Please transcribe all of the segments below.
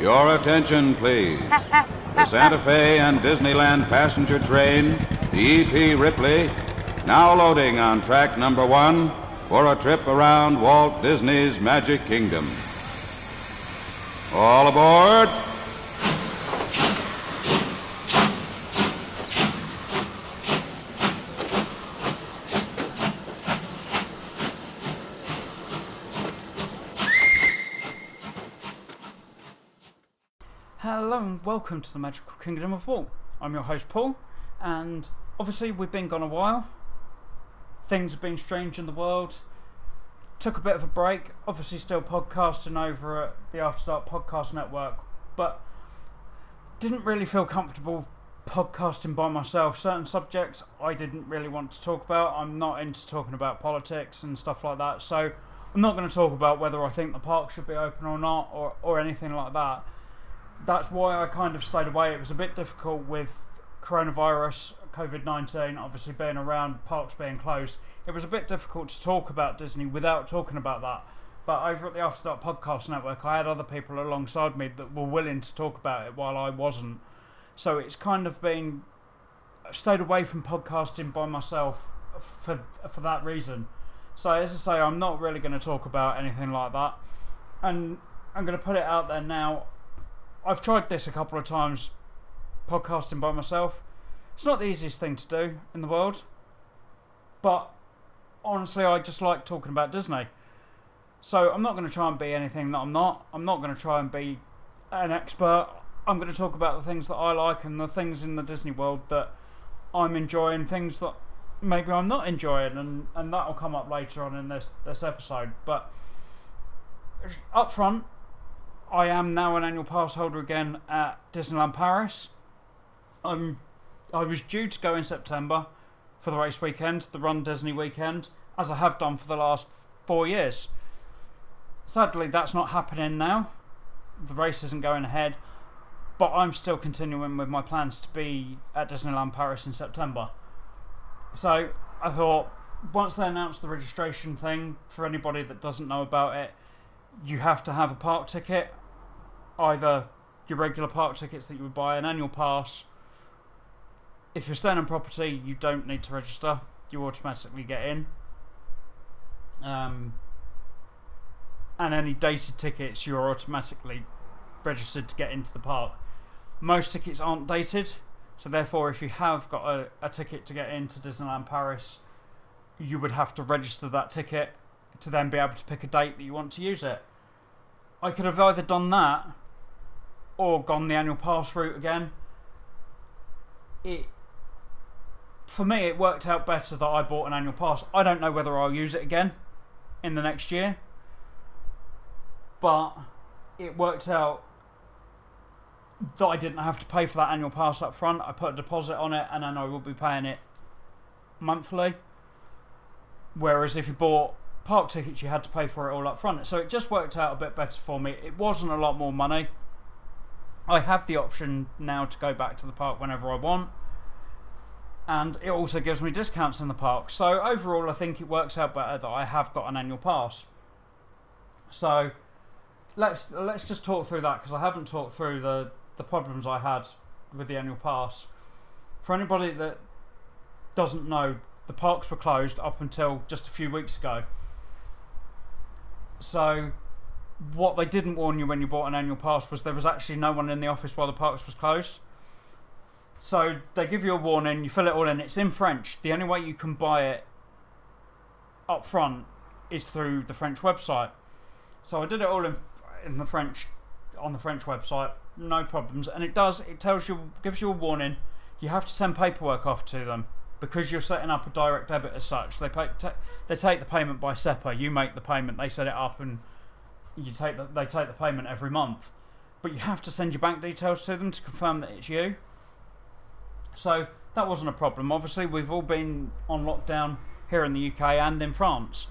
Your attention, please. The Santa Fe and Disneyland passenger train, the EP Ripley, now loading on track number one for a trip around Walt Disney's Magic Kingdom. All aboard! Hello and welcome to the Magical Kingdom of Walt. I'm your host Paul, and obviously we've been gone a while. Things have been strange in the world. Took a bit of a break. Obviously, still podcasting over at the After Dark Podcast Network, but didn't really feel comfortable podcasting by myself. Certain subjects I didn't really want to talk about. I'm not into talking about politics and stuff like that, so I'm not going to talk about whether I think the park should be open or not, or or anything like that that's why I kind of stayed away. It was a bit difficult with coronavirus, COVID 19, obviously being around, parks being closed. It was a bit difficult to talk about Disney without talking about that. But over at the After Dark Podcast Network, I had other people alongside me that were willing to talk about it while I wasn't. So it's kind of been I've stayed away from podcasting by myself for for that reason. So as I say, I'm not really going to talk about anything like that, and I'm going to put it out there now. I've tried this a couple of times, podcasting by myself. It's not the easiest thing to do in the world, but honestly, I just like talking about Disney. So I'm not going to try and be anything that I'm not. I'm not going to try and be an expert. I'm going to talk about the things that I like and the things in the Disney world that I'm enjoying, things that maybe I'm not enjoying, and, and that'll come up later on in this, this episode. But uh, up front, I am now an annual pass holder again at Disneyland Paris. I'm I was due to go in September for the race weekend, the Run Disney weekend, as I have done for the last four years. Sadly, that's not happening now. The race isn't going ahead, but I'm still continuing with my plans to be at Disneyland Paris in September. So I thought once they announced the registration thing, for anybody that doesn't know about it, you have to have a park ticket, either your regular park tickets that you would buy, an annual pass. If you're staying on property, you don't need to register. You automatically get in. Um, and any dated tickets, you're automatically registered to get into the park. Most tickets aren't dated, so therefore, if you have got a, a ticket to get into Disneyland Paris, you would have to register that ticket to then be able to pick a date that you want to use it. I could have either done that or gone the annual pass route again. It for me it worked out better that I bought an annual pass. I don't know whether I'll use it again in the next year. But it worked out that I didn't have to pay for that annual pass up front. I put a deposit on it and then I will be paying it monthly. Whereas if you bought park tickets, you had to pay for it all up front. So it just worked out a bit better for me. It wasn't a lot more money. I have the option now to go back to the park whenever I want. And it also gives me discounts in the park. So overall, I think it works out better that I have got an annual pass. So let's let's just talk through that because I haven't talked through the the problems I had with the annual pass. For anybody that doesn't know, the parks were closed up until just a few weeks ago. So, what they didn't warn you when you bought an annual pass was there was actually no one in the office while the parks was closed. So they give you a warning, you fill it all in. It's in French. The only way you can buy it up front is through the French website. So I did it all in in the French on the French website, no problems. And it does it tells you gives you a warning. You have to send paperwork off to them because you're setting up a direct debit as such. They pay, ta they take the payment by SEPA. You make the payment. They set it up and you take the, they take the payment every month. But you have to send your bank details to them to confirm that it's you. So that wasn't a problem. Obviously, we've all been on lockdown here in the UK and in France.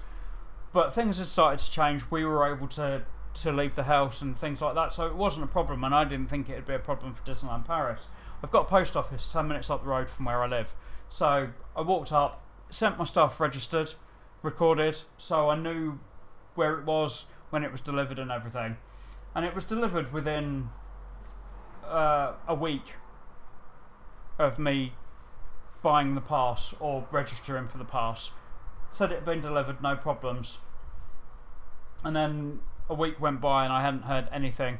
But things had started to change. We were able to to leave the house and things like that, so it wasn't a problem. And I didn't think it'd be a problem for Disneyland Paris. I've got a post office ten minutes up the road from where I live, so I walked up, sent my stuff registered, recorded, so I knew where it was when it was delivered and everything. and it was delivered within uh, a week of me buying the pass or registering for the pass. Said it had been delivered, no problems. And then a week went by and I hadn't heard anything.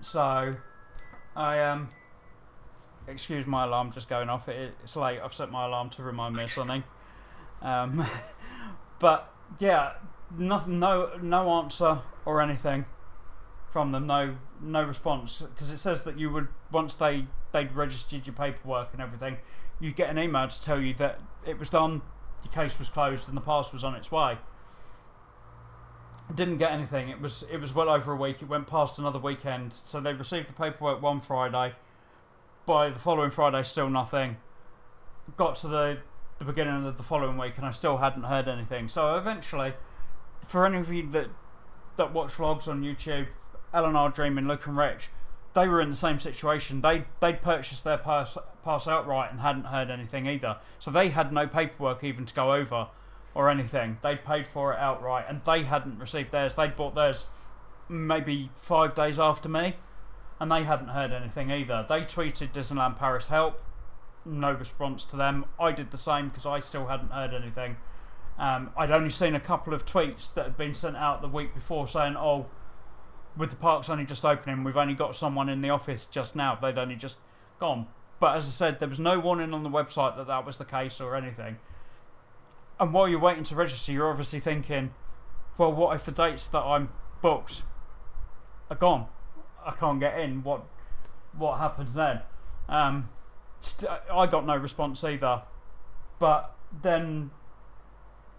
So I um excuse my alarm just going off. It, it's late. I've set my alarm to remind me of something. Um, but yeah, nothing, no, no answer or anything from them. No, no response because it says that you would once they they'd registered your paperwork and everything, you'd get an email to tell you that it was done, your case was closed, and the pass was on its way. Didn't get anything. It was it was well over a week. It went past another weekend. So they received the paperwork one Friday. By the following Friday, still nothing. Got to the the beginning of the following week, and I still hadn't heard anything. So eventually, for any of you that that watch vlogs on YouTube, LNR Dreaming, Luke and Rich, they were in the same situation. They they'd purchased their pass pass outright and hadn't heard anything either. So they had no paperwork even to go over or anything. They'd paid for it outright and they hadn't received theirs. They'd bought theirs maybe five days after me and they hadn't heard anything either. They tweeted Disneyland Paris help, no response to them. I did the same because I still hadn't heard anything. Um, I'd only seen a couple of tweets that had been sent out the week before saying, "Oh, with the parks only just opening, we've only got someone in the office just now. They'd only just gone." But as I said, there was no warning on the website that that was the case or anything. And while you're waiting to register, you're obviously thinking, well, what if the dates that I'm booked are gone? I can't get in. What what happens then? Um, st- I got no response either. But then,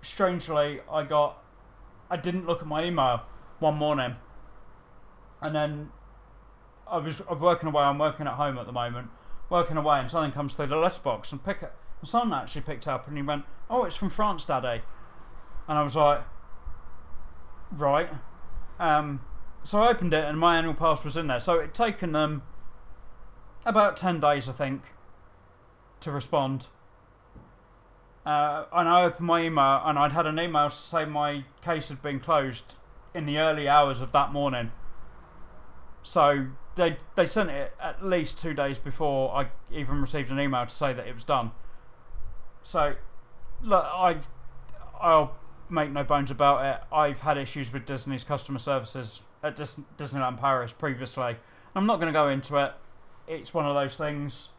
strangely, I got. I didn't look at my email one morning, and then I was, I was working away. I'm working at home at the moment, working away, and something comes through the letterbox and pick it. My son actually picked up and he went, "Oh, it's from France, Daddy," and I was like, "Right." Um, so I opened it and my annual pass was in there. So it'd taken them about ten days, I think, to respond. Uh, and I opened my email and I'd had an email to say my case had been closed in the early hours of that morning. So they they sent it at least two days before I even received an email to say that it was done. So, look, I, I'll make no bones about it. I've had issues with Disney's customer services at Dis- Disneyland Paris previously. I'm not going to go into it. It's one of those things.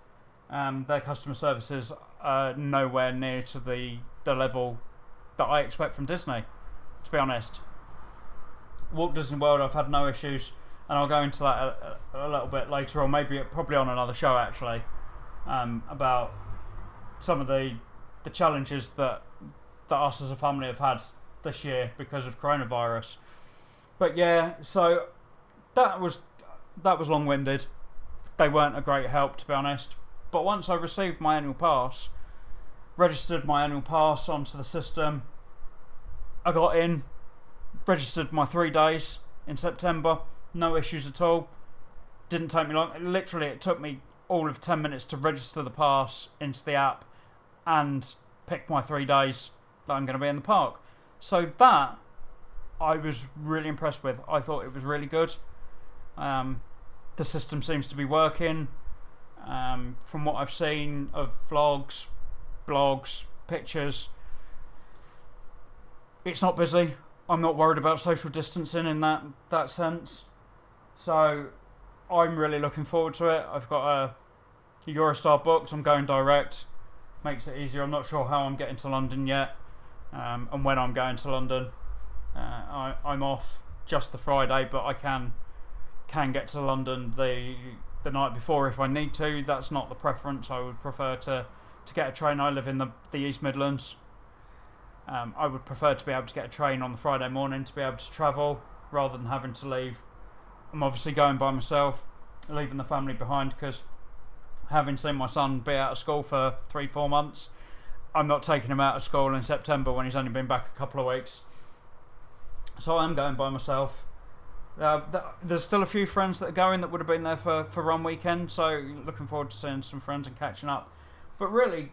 Um, their customer services are nowhere near to the the level that I expect from Disney. To be honest, Walt Disney World, I've had no issues, and I'll go into that a, a, a little bit later, or maybe probably on another show actually, um, about some of the the challenges that that us as a family have had this year because of coronavirus. But yeah, so that was that was long winded. They weren't a great help to be honest. But once I received my annual pass, registered my annual pass onto the system, I got in, registered my three days in September, no issues at all. Didn't take me long. Literally, it took me all of 10 minutes to register the pass into the app and pick my three days that I'm going to be in the park. So that I was really impressed with. I thought it was really good. Um, the system seems to be working. Um, from what I've seen of vlogs, blogs, pictures, it's not busy. I'm not worried about social distancing in that that sense. So I'm really looking forward to it. I've got a, Eurostar booked. I'm going direct. Makes it easier. I'm not sure how I'm getting to London yet, um, and when I'm going to London. Uh, I, I'm off just the Friday, but I can can get to London the the night before if I need to. That's not the preference. I would prefer to to get a train. I live in the the East Midlands. Um, I would prefer to be able to get a train on the Friday morning to be able to travel rather than having to leave. I'm obviously going by myself, leaving the family behind because having seen my son be out of school for three, four months, I'm not taking him out of school in September when he's only been back a couple of weeks. So I'm going by myself. Uh, th- there's still a few friends that are going that would have been there for, for run weekend, so looking forward to seeing some friends and catching up. But really,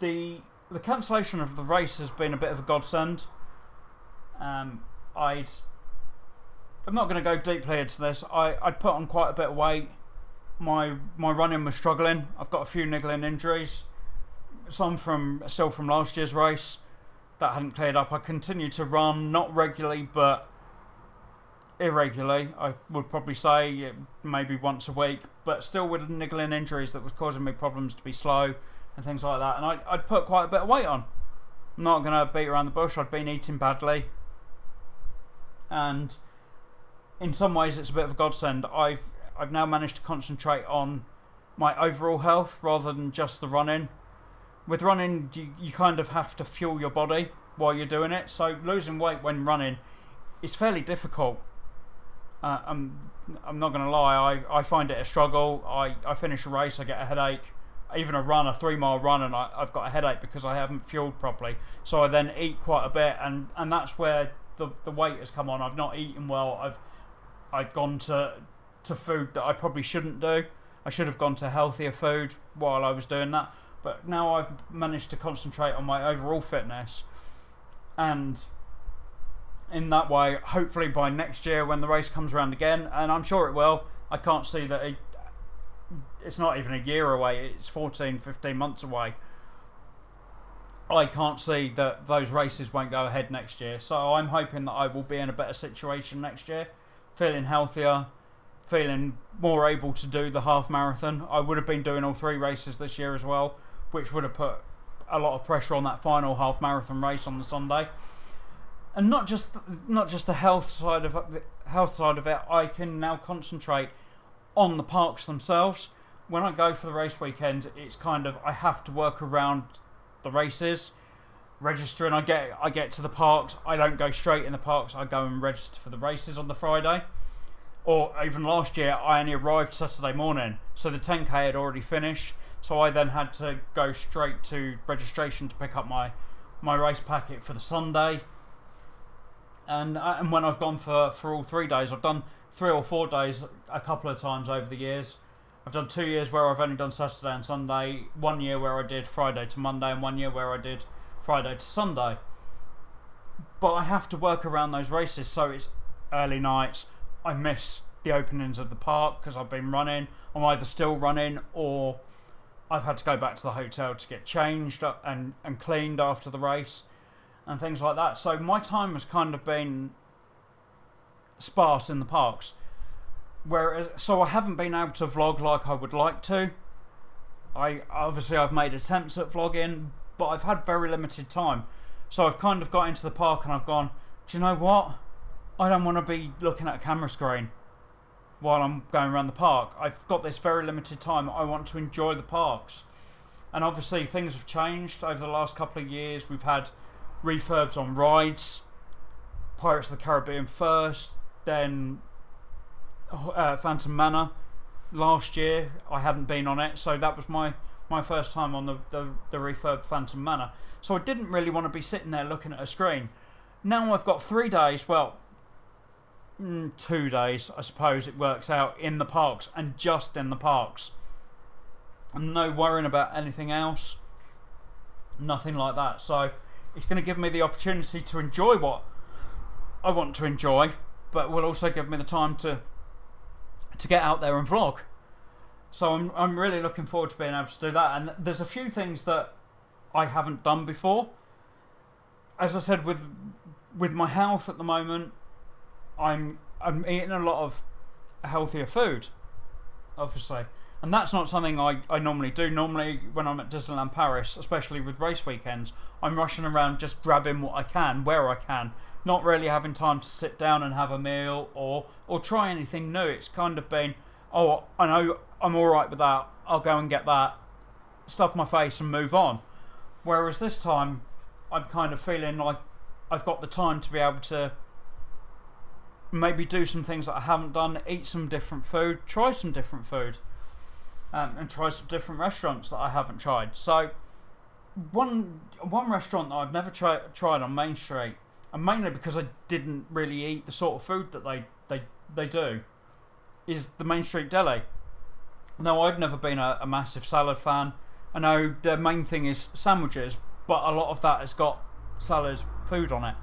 the the cancellation of the race has been a bit of a godsend. Um, I'd I'm not going to go deeply into this. I I put on quite a bit of weight. My my running was struggling. I've got a few niggling injuries. Some from still from last year's race that hadn't cleared up. I continue to run, not regularly, but irregularly. I would probably say maybe once a week, but still with niggling injuries that was causing me problems to be slow and things like that. And I, I'd put quite a bit of weight on. I'm not going to beat around the bush. I'd been eating badly, and in some ways, it's a bit of a godsend. I've I've now managed to concentrate on my overall health rather than just the running. With running, you, you kind of have to fuel your body while you're doing it. So losing weight when running is fairly difficult. Uh, I'm I'm not going to lie. I, I find it a struggle. I, I finish a race, I get a headache. Even a run, a three mile run, and I, I've got a headache because I haven't fueled properly. So I then eat quite a bit, and, and that's where the, the weight has come on. I've not eaten well. I've I've gone to to food that I probably shouldn't do. I should have gone to healthier food while I was doing that. But now I've managed to concentrate on my overall fitness, and in that way, hopefully by next year when the race comes around again, and I'm sure it will. I can't see that it, it's not even a year away. It's 14, 15 months away. I can't see that those races won't go ahead next year. So I'm hoping that I will be in a better situation next year feeling healthier, feeling more able to do the half marathon. I would have been doing all three races this year as well, which would have put a lot of pressure on that final half marathon race on the Sunday. And not just not just the health side of the health side of it, I can now concentrate on the parks themselves. When I go for the race weekend, it's kind of I have to work around the races registering. I get I get to the parks. I don't go straight in the parks. I go and register for the races on the Friday. Or even last year, I only arrived Saturday morning, so the 10k had already finished. So I then had to go straight to registration to pick up my my race packet for the Sunday. And uh, and when I've gone for for all three days, I've done three or four days a couple of times over the years. I've done two years where I've only done Saturday and Sunday, one year where I did Friday to Monday, and one year where I did Friday to Sunday. But I have to work around those races, so it's early nights. I miss the openings of the park because I've been running. I'm either still running or I've had to go back to the hotel to get changed and, and cleaned after the race and things like that. So my time has kind of been sparse in the parks. Whereas, so I haven't been able to vlog like I would like to. I obviously I've made attempts at vlogging, but I've had very limited time. So I've kind of got into the park and I've gone, do you know what? I don't want to be looking at a camera screen while I'm going around the park. I've got this very limited time. I want to enjoy the parks. And obviously, things have changed over the last couple of years. We've had refurbs on rides, Pirates of the Caribbean first, then uh, Phantom Manor last year. I hadn't been on it, so that was my my first time on the, the, the refurb Phantom Manor. So I didn't really want to be sitting there looking at a screen. Now I've got three days, well, mm, two days, I suppose it works out, in the parks and just in the parks. No worrying about anything else. Nothing like that. So it's going to give me the opportunity to enjoy what I want to enjoy, but will also give me the time to to get out there and vlog. So I'm I'm really looking forward to being able to do that. And there's a few things that I haven't done before. As I said, with with my health at the moment, I'm I'm eating a lot of healthier food, obviously. And that's not something I, I normally do. Normally, when I'm at Disneyland Paris, especially with race weekends, I'm rushing around just grabbing what I can, where I can, not really having time to sit down and have a meal or, or try anything new. It's kind of been, oh, I know I'm all right with that. I'll go and get that, stuff my face, and move on. Whereas this time, I'm kind of feeling like I've got the time to be able to maybe do some things that I haven't done, eat some different food, try some different food, um, and try some different restaurants that I haven't tried. So, one one restaurant that I've never tri- tried on Main Street, and mainly because I didn't really eat the sort of food that they they they do, is the Main Street Deli. Now, I've never been a, a massive salad fan. I know the main thing is sandwiches, but a lot of that has got salad food on it,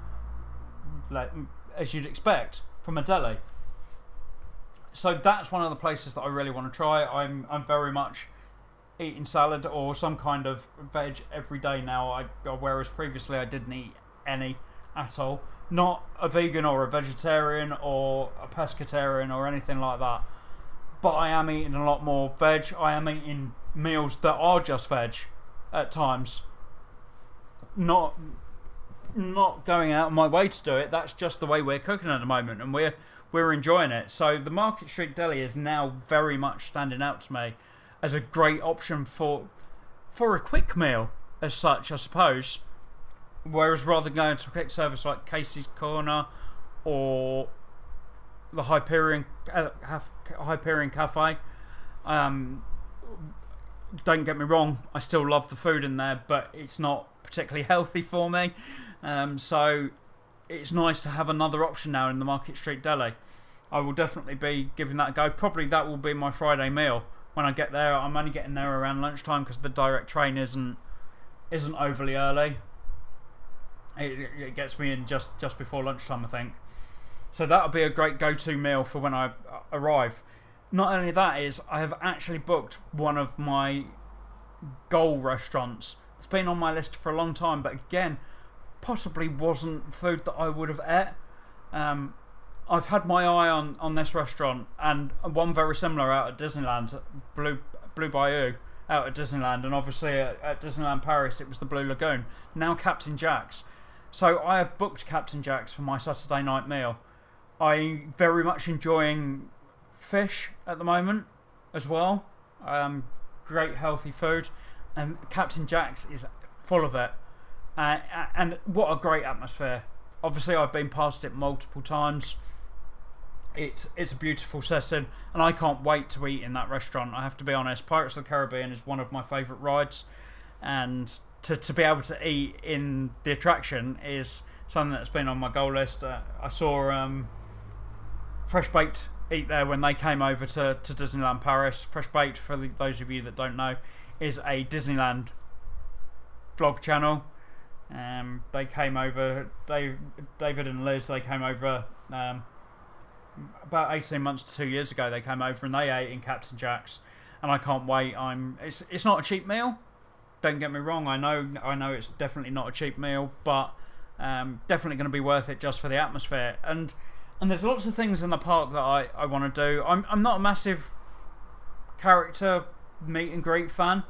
like as you'd expect. from a deli. So that's one of the places that I really want to try. I'm I'm very much eating salad or some kind of veg every day now. I whereas previously I didn't eat any at all. Not a vegan or a vegetarian or a pescatarian or anything like that. But I am eating a lot more veg. I am eating meals that are just veg at times. Not not going out of my way to do it. That's just the way we're cooking at the moment, and we're we're enjoying it. So the Market Street Deli is now very much standing out to me as a great option for for a quick meal as such, I suppose. Whereas rather than going to a quick service like Casey's Corner or the Hyperion uh, Hyperion Cafe, um, don't get me wrong, I still love the food in there, but it's not particularly healthy for me. Um, so it's nice to have another option now in the Market Street Deli. I will definitely be giving that a go. Probably that will be my Friday meal when I get there. I'm only getting there around lunchtime because the direct train isn't isn't overly early. It, it gets me in just just before lunchtime, I think. So that'll be a great go-to meal for when I uh, arrive. Not only that is I have actually booked one of my goal restaurants. It's been on my list for a long time, but again, possibly wasn't food that I would have ate. Um, I've had my eye on, on this restaurant and one very similar out at Disneyland, Blue Blue Bayou out at Disneyland, and obviously at, at Disneyland Paris it was the Blue Lagoon. Now Captain Jack's. So I have booked Captain Jack's for my Saturday night meal. I'm very much enjoying fish at the moment as well. Um, great healthy food, and Captain Jack's is full of it. Uh, and what a great atmosphere. Obviously, I've been past it multiple times. It's it's a beautiful setting, and I can't wait to eat in that restaurant. I have to be honest. Pirates of the Caribbean is one of my favourite rides, and to to be able to eat in the attraction is something that's been on my goal list. Uh, I saw um, Fresh Baked eat there when they came over to, to Disneyland Paris. Fresh Baked, for the, those of you that don't know, is a Disneyland vlog channel um, they came over, Dave, David and Liz, they came over um, about 18 months to two years ago. They came over and they ate in Captain Jack's. And I can't wait. I'm. It's it's not a cheap meal. Don't get me wrong. I know I know it's definitely not a cheap meal, but um, definitely going to be worth it just for the atmosphere. And and there's lots of things in the park that I, I want to do. I'm I'm not a massive character meet and greet fan.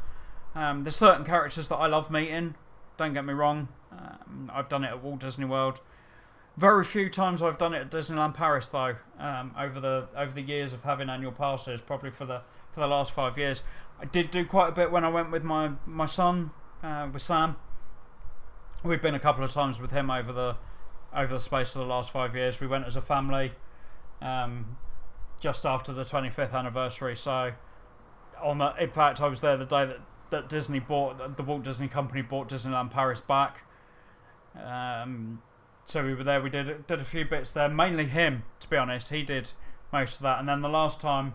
Um, there's certain characters that I love meeting, don't get me wrong. Um, I've done it at Walt Disney World. Very few times I've done it at Disneyland Paris though. Um, over the over the years of having annual passes, probably for the for the last five years, I did do quite a bit when I went with my my son uh, with Sam. We've been a couple of times with him over the over the space of the last five years. We went as a family, um, just after the 25th anniversary. So, on the, in fact, I was there the day that that Disney bought, the Walt Disney Company bought Disneyland Paris back. Um, so we were there. We did did a few bits there. Mainly him, to be honest. He did most of that. And then the last time,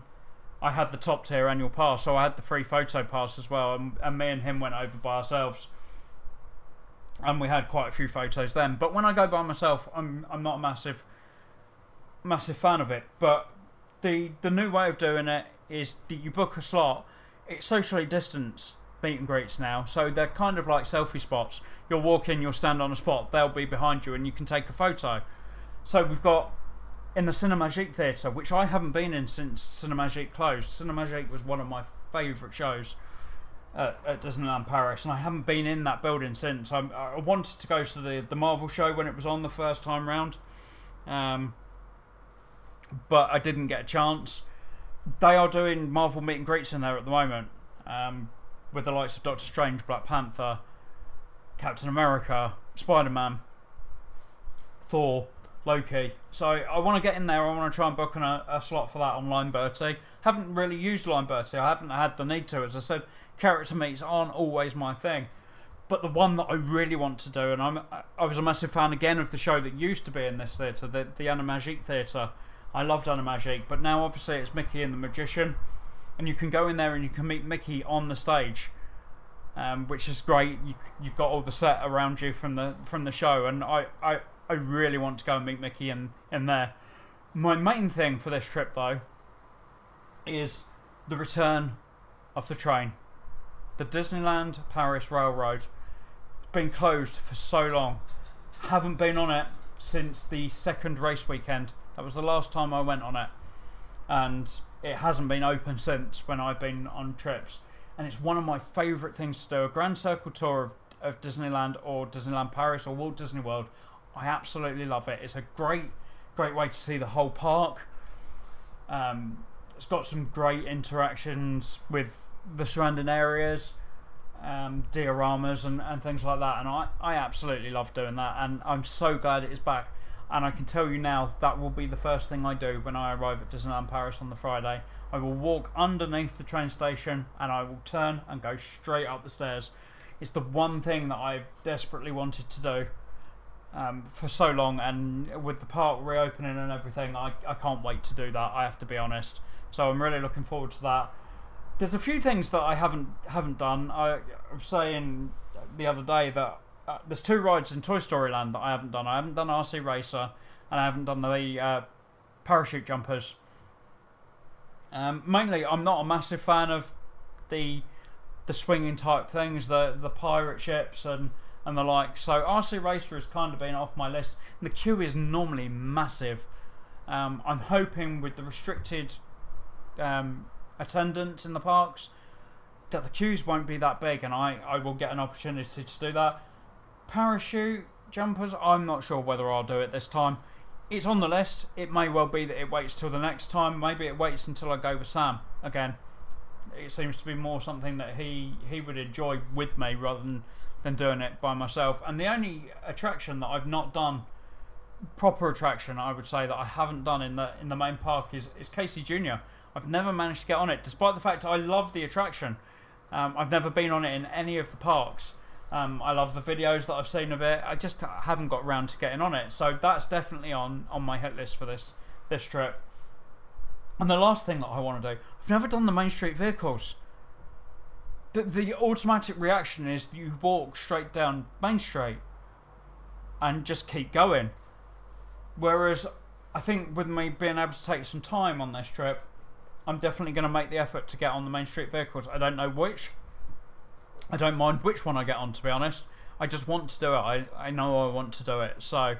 I had the top tier annual pass, so I had the free photo pass as well. And, and me and him went over by ourselves, and we had quite a few photos then. But when I go by myself, I'm I'm not a massive massive fan of it. But the the new way of doing it is that you book a slot. It's socially distanced meet and greets now, so they're kind of like selfie spots. You'll walk in, you'll stand on a spot, they'll be behind you, and you can take a photo. So we've got in the Cinemagique Theatre, which I haven't been in since Cinemagique closed. Cinemagique was one of my favourite shows at, at, Disneyland Paris, and I haven't been in that building since. I, I, wanted to go to the, the Marvel show when it was on the first time round, um, but I didn't get a chance. They are doing Marvel meet and greets in there at the moment. Um, with the likes of Doctor Strange, Black Panther, Captain America, Spider Man, Thor, Loki. So I want to get in there. I want to try and book a, a slot for that on Line Bertie. Haven't really used Line Bertie. I haven't had the need to. As I said, character meets aren't always my thing. But the one that I really want to do, and I'm I was a massive fan again of the show that used to be in this theatre, the the Animagique Theatre. I loved Animagique, but now obviously it's Mickey and the Magician and you can go in there and you can meet Mickey on the stage, um, which is great. You, you've got all the set around you from the from the show, and I, I, I really want to go and meet Mickey in, in there. My main thing for this trip, though, is the return of the train. The Disneyland Paris Railroad. It's been closed for so long. Haven't been on it since the second race weekend. That was the last time I went on it. And it hasn't been open since when I've been on trips. And it's one of my favourite things to do. A Grand Circle tour of, of Disneyland or Disneyland Paris or Walt Disney World. I absolutely love it. It's a great, great way to see the whole park. Um, it's got some great interactions with the surrounding areas, um, dioramas and, and things like that. And I, I absolutely love doing that. And I'm so glad it is back. And I can tell you now that will be the first thing I do when I arrive at Disneyland Paris on the Friday. I will walk underneath the train station and I will turn and go straight up the stairs. It's the one thing that I've desperately wanted to do um, for so long, and with the park reopening and everything, I, I can't wait to do that. I have to be honest. So I'm really looking forward to that. There's a few things that I haven't haven't done. I, I was saying the other day that uh, there's two rides in Toy Story Land that I haven't done. I haven't done RC Racer, and I haven't done the uh, parachute jumpers. Um, mainly, I'm not a massive fan of the the swinging type things, the the pirate ships and and the like. So RC Racer has kind of been off my list. The queue is normally massive. Um, I'm hoping with the restricted um, attendance in the parks that the queues won't be that big, and I I will get an opportunity to do that. Parachute jumpers, I'm not sure whether I'll do it this time. It's on the list. It may well be that it waits till the next time. Maybe it waits until I go with Sam again. It seems to be more something that he he would enjoy with me rather than than doing it by myself. And the only attraction that I've not done proper attraction I would say that I haven't done in the in the main park is is Casey Jr. I've never managed to get on it, despite the fact I love the attraction. Um, I've never been on it in any of the parks. Um, I love the videos that I've seen of it. I just haven't got round to getting on it. So that's definitely on, on my hit list for this this trip. And the last thing that I want to do, I've never done the Main Street vehicles. The, the automatic reaction is you walk straight down Main Street and just keep going. Whereas I think with me being able to take some time on this trip, I'm definitely going to make the effort to get on the Main Street vehicles. I don't know which. I don't mind which one I get on, to be honest. I just want to do it. I, I know I want to do it. So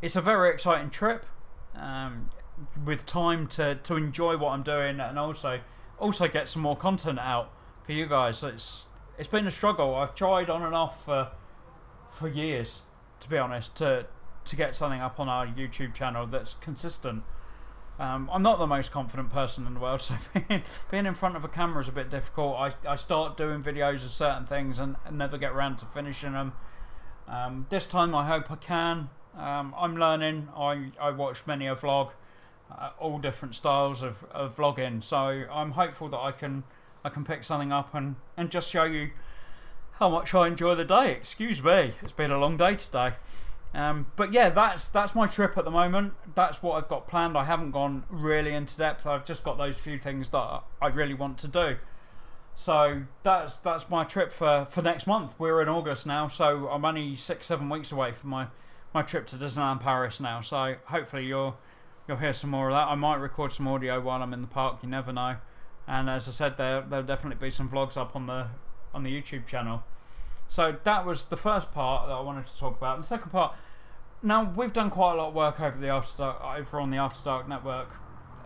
it's a very exciting trip um, with time to, to enjoy what I'm doing and also also get some more content out for you guys. It's it's been a struggle. I've tried on and off for for years, to be honest, to to get something up on our YouTube channel that's consistent. Um, I'm not the most confident person in the world, so being, being in front of a camera is a bit difficult. I, I start doing videos of certain things and, and never get around to finishing them. Um, this time I hope I can. Um, I'm learning. I, I watch many a vlog, uh, all different styles of, of vlogging. So I'm hopeful that I can I can pick something up and, and just show you how much I enjoy the day. Excuse me, it's been a long day today. Um, but yeah, that's that's my trip at the moment. That's what I've got planned. I haven't gone really into depth. I've just got those few things that I really want to do. So that's that's my trip for, for next month. We're in August now, so I'm only six seven weeks away from my, my trip to Disneyland Paris now. So hopefully you'll you'll hear some more of that. I might record some audio while I'm in the park. You never know. And as I said, there there'll definitely be some vlogs up on the on the YouTube channel. So that was the first part that I wanted to talk about. The second part, now we've done quite a lot of work over the After Dark, over on the After Dark network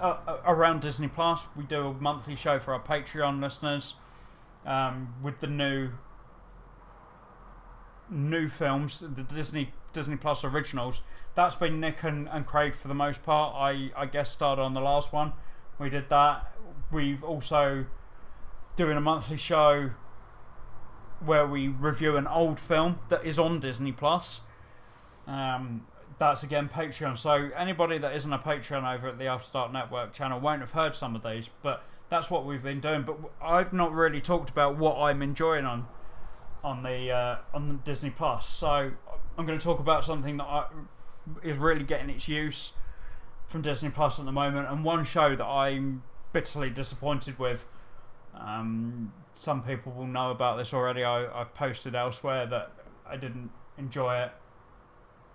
uh, uh, around Disney Plus. We do a monthly show for our Patreon listeners um, with the new new films, the Disney Disney Plus originals. That's been Nick and, and Craig for the most part. I I guess started on the last one. We did that. We've also doing a monthly show where we review an old film that is on Disney Plus. Um, that's again Patreon. So anybody that isn't a Patreon over at the After Dark Network channel won't have heard some of these, but that's what we've been doing. But I've not really talked about what I'm enjoying on on the uh, on Disney Plus. So I'm going to talk about something that I, is really getting its use from Disney Plus at the moment, and one show that I'm bitterly disappointed with. Um, some people will know about this already. I, I've posted elsewhere that I didn't enjoy it.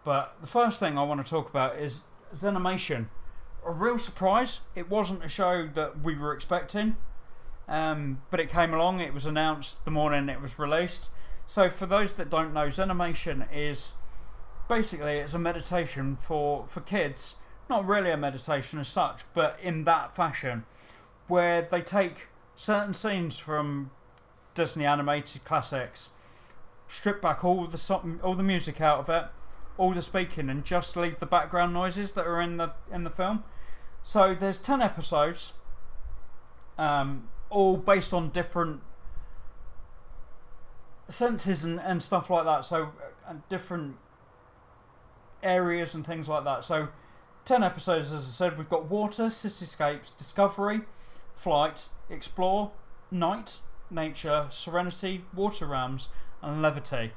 But the first thing I want to talk about is Zenimation. a real surprise. It wasn't a show that we were expecting, um, but it came along. It was announced the morning it was released. So, for those that don't know, Zenimation is basically it's a meditation for for kids. Not really a meditation as such, but in that fashion, where they take certain scenes from Disney animated classics, strip back all the all the music out of it, all the speaking, and just leave the background noises that are in the in the film. So there's ten episodes, um, all based on different senses and, and stuff like that. So uh, different areas and things like that. So ten episodes, as I said, we've got water, cityscapes, discovery, flight, explore, night, nature, serenity, water realms, and levity.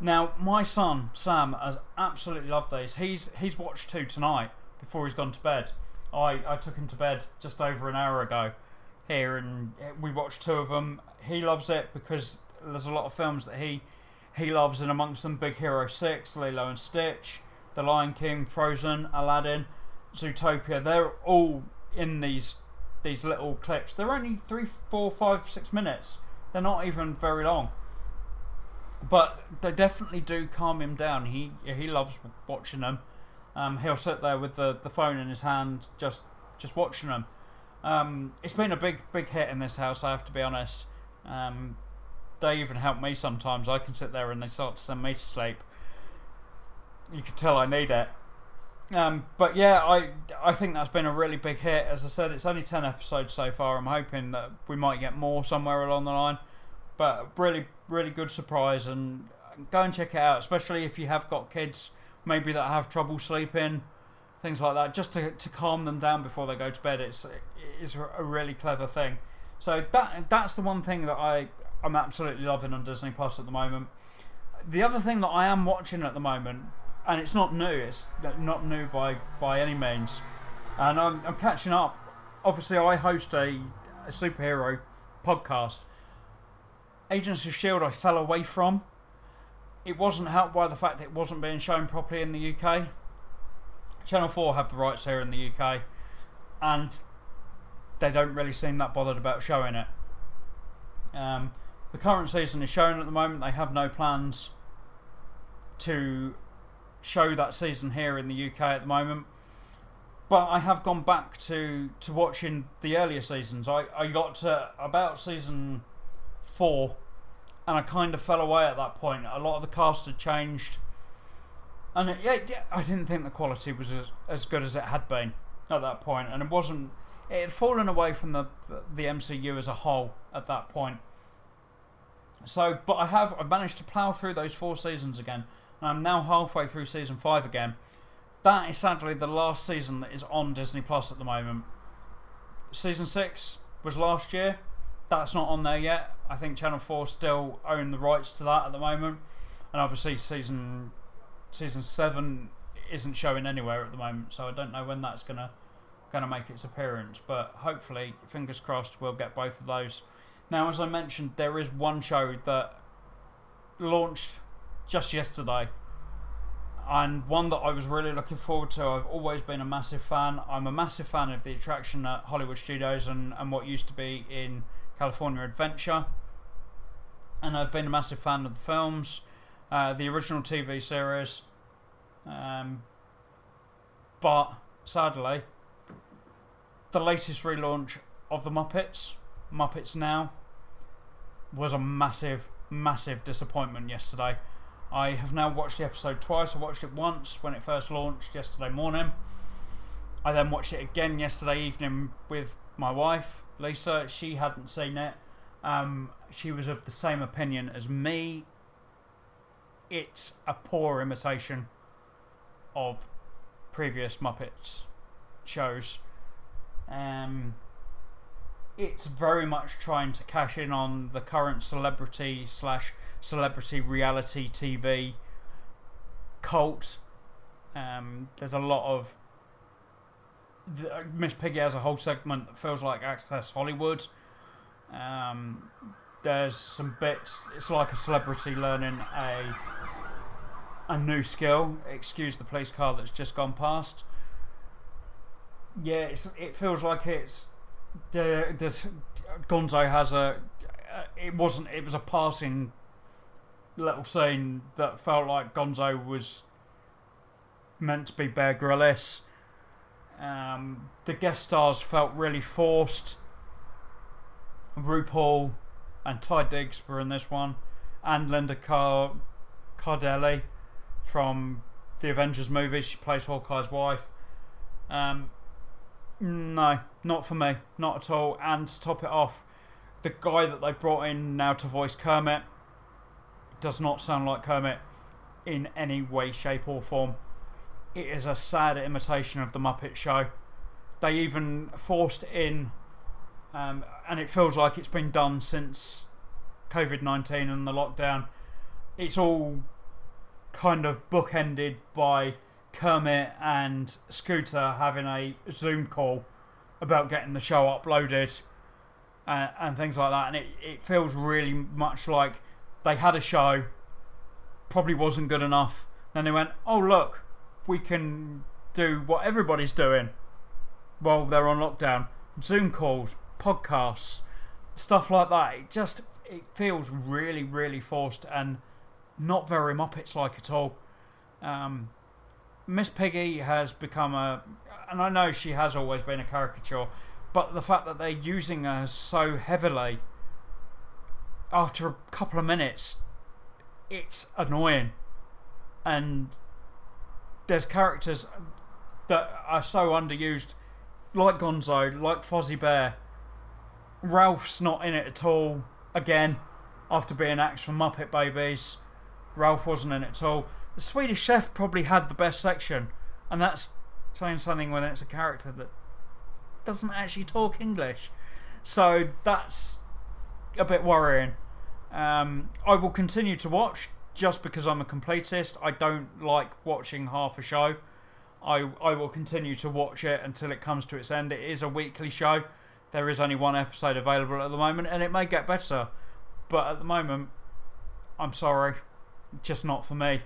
Now, my son Sam has absolutely loved these. He's he's watched two tonight before he's gone to bed. I, I took him to bed just over an hour ago here, and eh, we watched two of them. He loves it because there's a lot of films that he he loves, and amongst them, Big Hero Six, Lilo and Stitch, The Lion King, Frozen, Aladdin, Zootopia. They're all in these these little clips. They're only three, four, five, six minutes. They're not even very long. But they definitely do calm him down. He he loves watching them. Um, he'll sit there with the, the phone in his hand, just just watching them. Um, it's been a big big hit in this house. I have to be honest. Um, they even help me sometimes. I can sit there and they start to send me to sleep. You can tell I need it. Um, but yeah, I I think that's been a really big hit. As I said, it's only ten episodes so far. I'm hoping that we might get more somewhere along the line. But really, really good surprise, and go and check it out. Especially if you have got kids, maybe that have trouble sleeping, things like that, just to, to calm them down before they go to bed. It's it's a really clever thing. So that that's the one thing that I I'm absolutely loving on Disney Plus at the moment. The other thing that I am watching at the moment and it's not new. It's not new by by any means. And I'm, I'm catching up. Obviously, I host a, a superhero podcast. Agents of Shield, I fell away from. It wasn't helped by the fact that it wasn't being shown properly in the UK. Channel Four have the rights here in the UK, and they don't really seem that bothered about showing it. Um, the current season is shown at the moment. They have no plans to show that season here in the UK at the moment. But I have gone back to, to watching the earlier seasons. I, I got to about season four and I kind of fell away at that point. A lot of the cast had changed. And it, yeah, I didn't think the quality was as, as good as it had been at that point. point, and it wasn't. It had fallen away from the the MCU as a whole at that point. So, but I have I managed to plough through those four seasons again, I'm now halfway through season five again. That is sadly the last season that is on Disney Plus at the moment. Season six was last year. That's not on there yet. I think Channel Four still own the rights to that at the moment, and obviously season season seven isn't showing anywhere at the moment. So I don't know when that's gonna gonna make its appearance. But hopefully, fingers crossed, we'll get both of those. Now, as I mentioned, there is one show that launched just yesterday. And one that I was really looking forward to. I've always been a massive fan. I'm a massive fan of the attraction at Hollywood Studios and, and what used to be in California Adventure. And I've been a massive fan of the films, uh, the original TV series. Um, but sadly, the latest relaunch of the Muppets, Muppets Now, was a massive, massive disappointment yesterday. I have now watched the episode twice. I watched it once when it first launched yesterday morning. I then watched it again yesterday evening with my wife, Lisa. She hadn't seen it. Um, she was of the same opinion as me. It's a poor imitation of previous Muppets shows. Um, it's very much trying to cash in on the current celebrity slash celebrity reality TV cult. Um, there's a lot of the, Miss Piggy has a whole segment that feels like Access Hollywood. Um, there's some bits. It's like a celebrity learning a a new skill. Excuse the police car that's just gone past. yeah, it feels like it's the this Gonzo has a. Uh, it wasn't. It was a passing little scene that felt like Gonzo was meant to be Bear Grylls. Um, the guest stars felt really forced. RuPaul and Taye Diggs were in this one, and Linda Car- Cardellini from the Avengers movies. She plays Hawkeye's wife. Um, no, not for me, not at all. And to top it off, the guy that they brought in now to voice Kermit does not sound like Kermit in any way, shape, or form. It is a sad imitation of the Muppet Show. They even forced in, um, and it feels like it's been done since COVID 19 and the lockdown. It's all kind of bookended by Kermit and Scooter having a Zoom call about getting the show uploaded and, uh, and things like that. And it, it feels really much like they had a show, probably wasn't good enough. Then they went, oh, look, we can do what everybody's doing while they're on lockdown Zoom calls, podcasts, stuff like that. It just it feels really, really forced and not very Muppets like at all. Um, Miss Piggy has become a, and I know she has always been a caricature, but the fact that they're using her so heavily after a couple of minutes, it's annoying. And there's characters that are so underused, like Gonzo, like Fozzie Bear. Ralph's not in it at all. Again, after being axed from Muppet Babies, Ralph wasn't in it at all the Swedish Chef probably had the best section, and that's saying something when it's a character that doesn't actually talk English. So that's a bit worrying. Um, I will continue to watch just because I'm a completist. I don't like watching half a show. I I will continue to watch it until it comes to its end. It is a weekly show. There is only one episode available at the moment, and it may get better. But at the moment, I'm sorry, just not for me.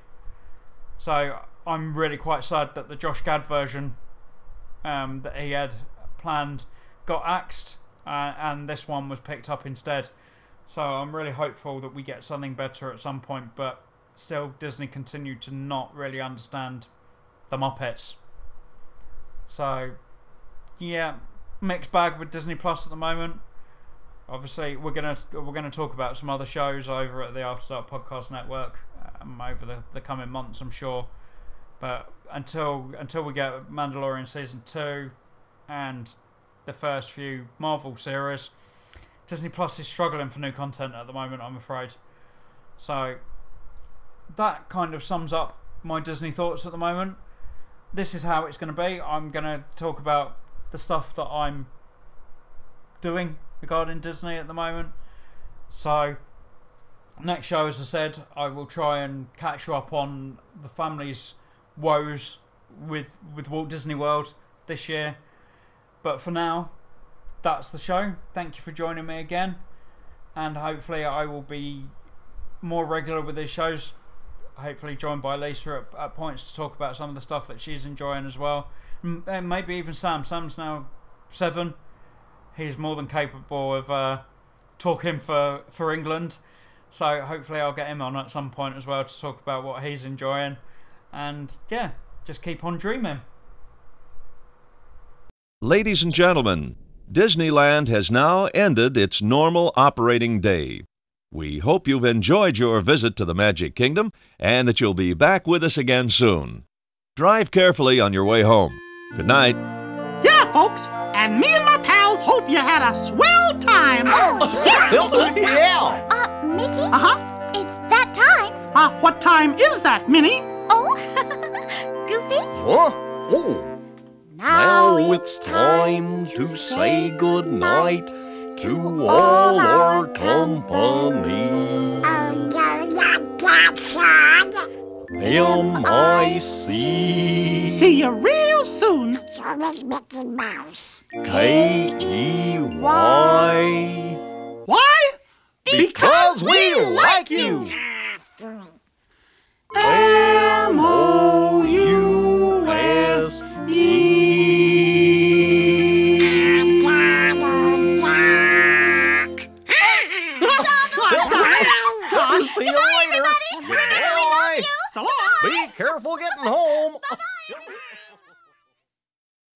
So I'm really quite sad that the Josh Gad version um, that he had planned got axed, uh, and this one was picked up instead. So I'm really hopeful that we get something better at some point, but still, Disney continue to not really understand the Muppets. So, yeah, mixed bag with Disney Plus at the moment. Obviously, we're gonna we're gonna talk about some other shows over at the After Dark Podcast Network um, over the, the coming months, I'm sure. But until until we get Mandalorian season two and the first few Marvel series, Disney Plus is struggling for new content at the moment. I'm afraid. So that kind of sums up my Disney thoughts at the moment. This is how it's going to be. I'm going to talk about the stuff that I'm doing regarding Disney at the moment. So next show, as I said, I will try and catch you up on the family's woes with with Walt Disney World this year. But for now, that's the show. Thank you for joining me again, and hopefully I will be more regular with these shows. Hopefully, joined by Lisa at, at points to talk about some of the stuff that she's enjoying as well, and maybe even Sam. Sam's now seven. He's more than capable of uh, talking for for England so hopefully I'll get him on at some point as well to talk about what he's enjoying. And yeah, just keep on dreaming. Ladies and gentlemen, Disneyland has now ended its normal operating day. We hope you've enjoyed your visit to the Magic Kingdom and that you'll be back with us again soon. Drive carefully on your way home. Good night. Yeah, folks, and me and my pals hope you had a swell time. Oh, yeah. yeah. Uh, Mickey? Uh-huh. It's that time. Uh, what time is that, Minnie? Oh, Goofy? Huh? Oh. Now, Now it's time to say good night to all our company. Um, that's M-I-C See you real soon. It's always Mickey Mouse. K-E-Y Why? Because we like you! M-O-U-S-E. Getting home.